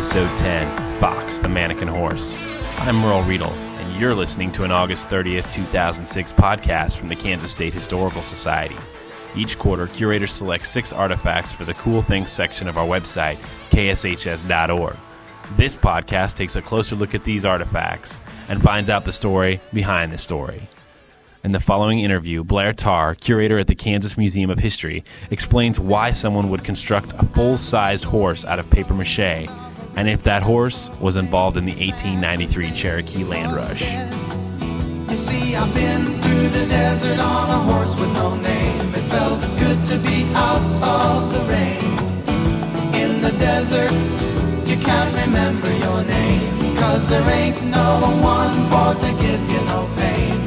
Episode 10 Fox, the Mannequin Horse. I'm Merle Riedel, and you're listening to an August 30th, 2006 podcast from the Kansas State Historical Society. Each quarter, curators select six artifacts for the Cool Things section of our website, kshs.org. This podcast takes a closer look at these artifacts and finds out the story behind the story. In the following interview, Blair Tarr, curator at the Kansas Museum of History, explains why someone would construct a full sized horse out of paper mache and if that horse was involved in the 1893 Cherokee land rush. You see, I've been through the desert on a horse with no name. It felt good to be out of the rain. In the desert, you can't remember your name. Cause there ain't no one for to give you no pain.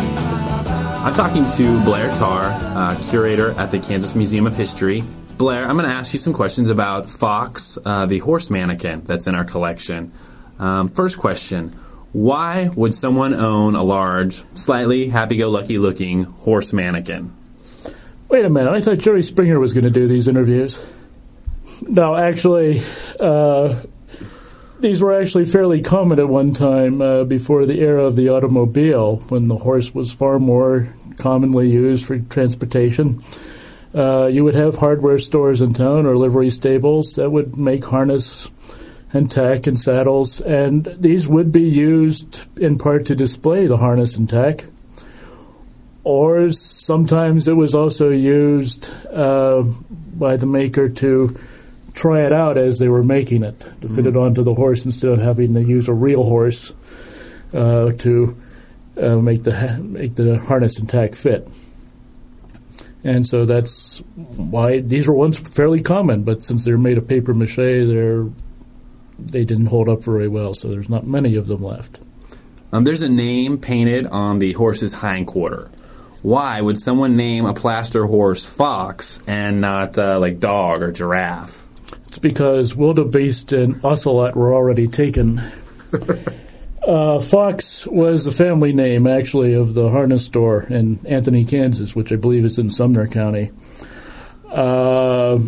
I'm talking to Blair Tarr, uh, curator at the Kansas Museum of History. Blair, I'm going to ask you some questions about Fox, uh, the horse mannequin that's in our collection. Um, first question Why would someone own a large, slightly happy go lucky looking horse mannequin? Wait a minute, I thought Jerry Springer was going to do these interviews. No, actually, uh, these were actually fairly common at one time uh, before the era of the automobile, when the horse was far more commonly used for transportation. Uh, you would have hardware stores in town or livery stables that would make harness and tack and saddles, and these would be used in part to display the harness and tack. Or sometimes it was also used uh, by the maker to try it out as they were making it, to fit it onto the horse instead of having to use a real horse uh, to uh, make the make the harness and tack fit. And so that's why these were once fairly common, but since they're made of paper mache, they're they didn't hold up very well. So there's not many of them left. Um, there's a name painted on the horse's hindquarter. Why would someone name a plaster horse Fox and not uh, like dog or giraffe? It's because wildebeest and ocelot were already taken. uh, Fox was the family name, actually, of the harness store in Anthony, Kansas, which I believe is in Sumner County. Uh,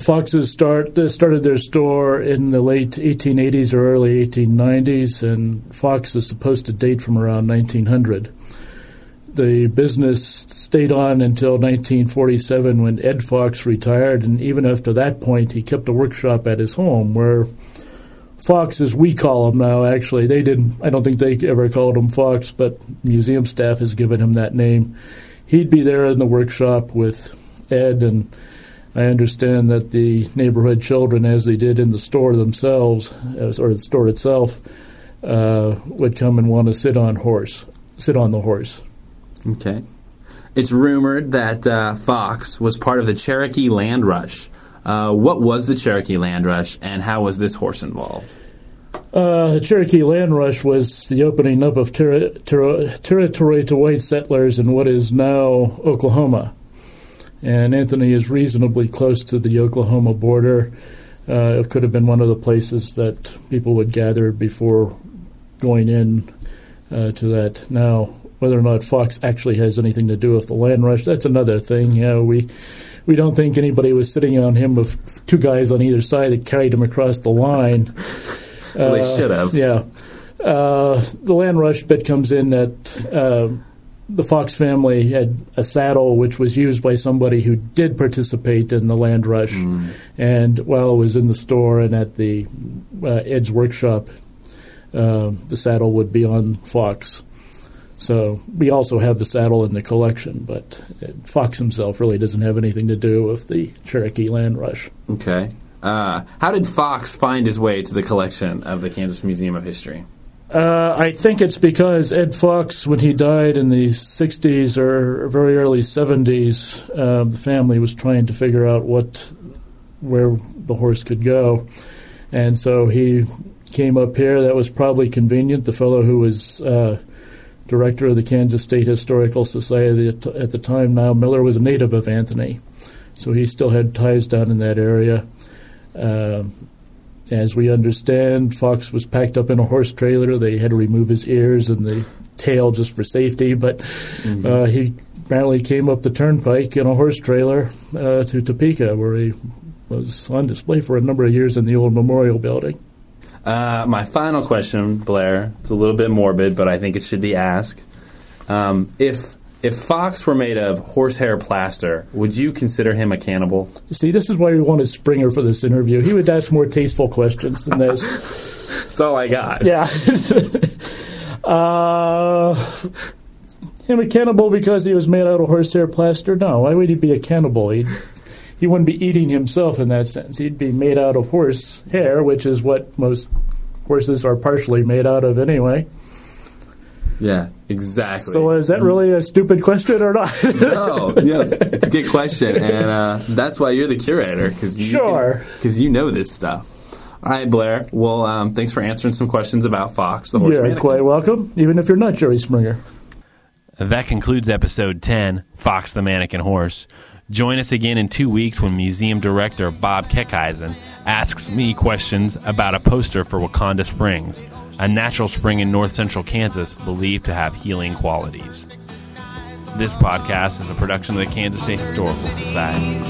Foxes start started their store in the late 1880s or early 1890s, and Fox is supposed to date from around 1900 the business stayed on until 1947 when Ed Fox retired, and even after that point, he kept a workshop at his home where Fox, as we call him now, actually, they didn't, I don't think they ever called him Fox, but museum staff has given him that name. He'd be there in the workshop with Ed, and I understand that the neighborhood children, as they did in the store themselves, or the store itself, uh, would come and want to sit on horse, sit on the horse. Okay. It's rumored that uh, Fox was part of the Cherokee Land Rush. Uh, what was the Cherokee Land Rush, and how was this horse involved? Uh, the Cherokee Land Rush was the opening up of ter- ter- territory to white settlers in what is now Oklahoma. And Anthony is reasonably close to the Oklahoma border. Uh, it could have been one of the places that people would gather before going in uh, to that. Now, whether or not Fox actually has anything to do with the land rush, that's another thing. You know, we we don't think anybody was sitting on him with two guys on either side that carried him across the line. Well, they should have. Yeah. Uh, the land rush bit comes in that uh, the Fox family had a saddle which was used by somebody who did participate in the land rush. And while it was in the store and at the uh, Ed's workshop, uh, the saddle would be on Fox. So we also have the saddle in the collection, but Fox himself really doesn't have anything to do with the Cherokee land rush. Okay. Uh, how did Fox find his way to the collection of the Kansas Museum of History? Uh, I think it's because Ed Fox, when he died in the 60s or very early 70s, uh, the family was trying to figure out what where the horse could go. And so he came up here. That was probably convenient. The fellow who was uh, director of the Kansas State Historical Society at, at the time, Nyle Miller, was a native of Anthony. So he still had ties down in that area. Um as we understand, Fox was packed up in a horse trailer. They had to remove his ears and the tail just for safety, but uh, he apparently came up the turnpike in a horse trailer uh, to Topeka, where he was on display for a number of years in the old memorial building. Uh, my final question, Blair. It's a little bit morbid, but I think it should be asked. Um, if if Fox were made of horsehair plaster, would you consider him a cannibal? See, this is why we wanted Springer for this interview. He would ask more tasteful questions than this. That's all I got. yeah. uh, him a cannibal because he was made out of horsehair plaster? No. Why would he be a cannibal? He'd, he wouldn't be eating himself in that sense. He'd be made out of horse hair, which is what most horses are partially made out of anyway. Yeah, exactly. So is that really a stupid question or not? no, yes, it's a good question, and uh, that's why you're the curator because you Sure. because you know this stuff. All right, Blair. Well, um, thanks for answering some questions about Fox, the horse You're mannequin. quite welcome, even if you're not Jerry Springer. That concludes episode 10, Fox the Mannequin Horse. Join us again in two weeks when museum director Bob Keckeisen asks me questions about a poster for Waconda Springs, a natural spring in north central Kansas believed to have healing qualities. This podcast is a production of the Kansas State Historical Society.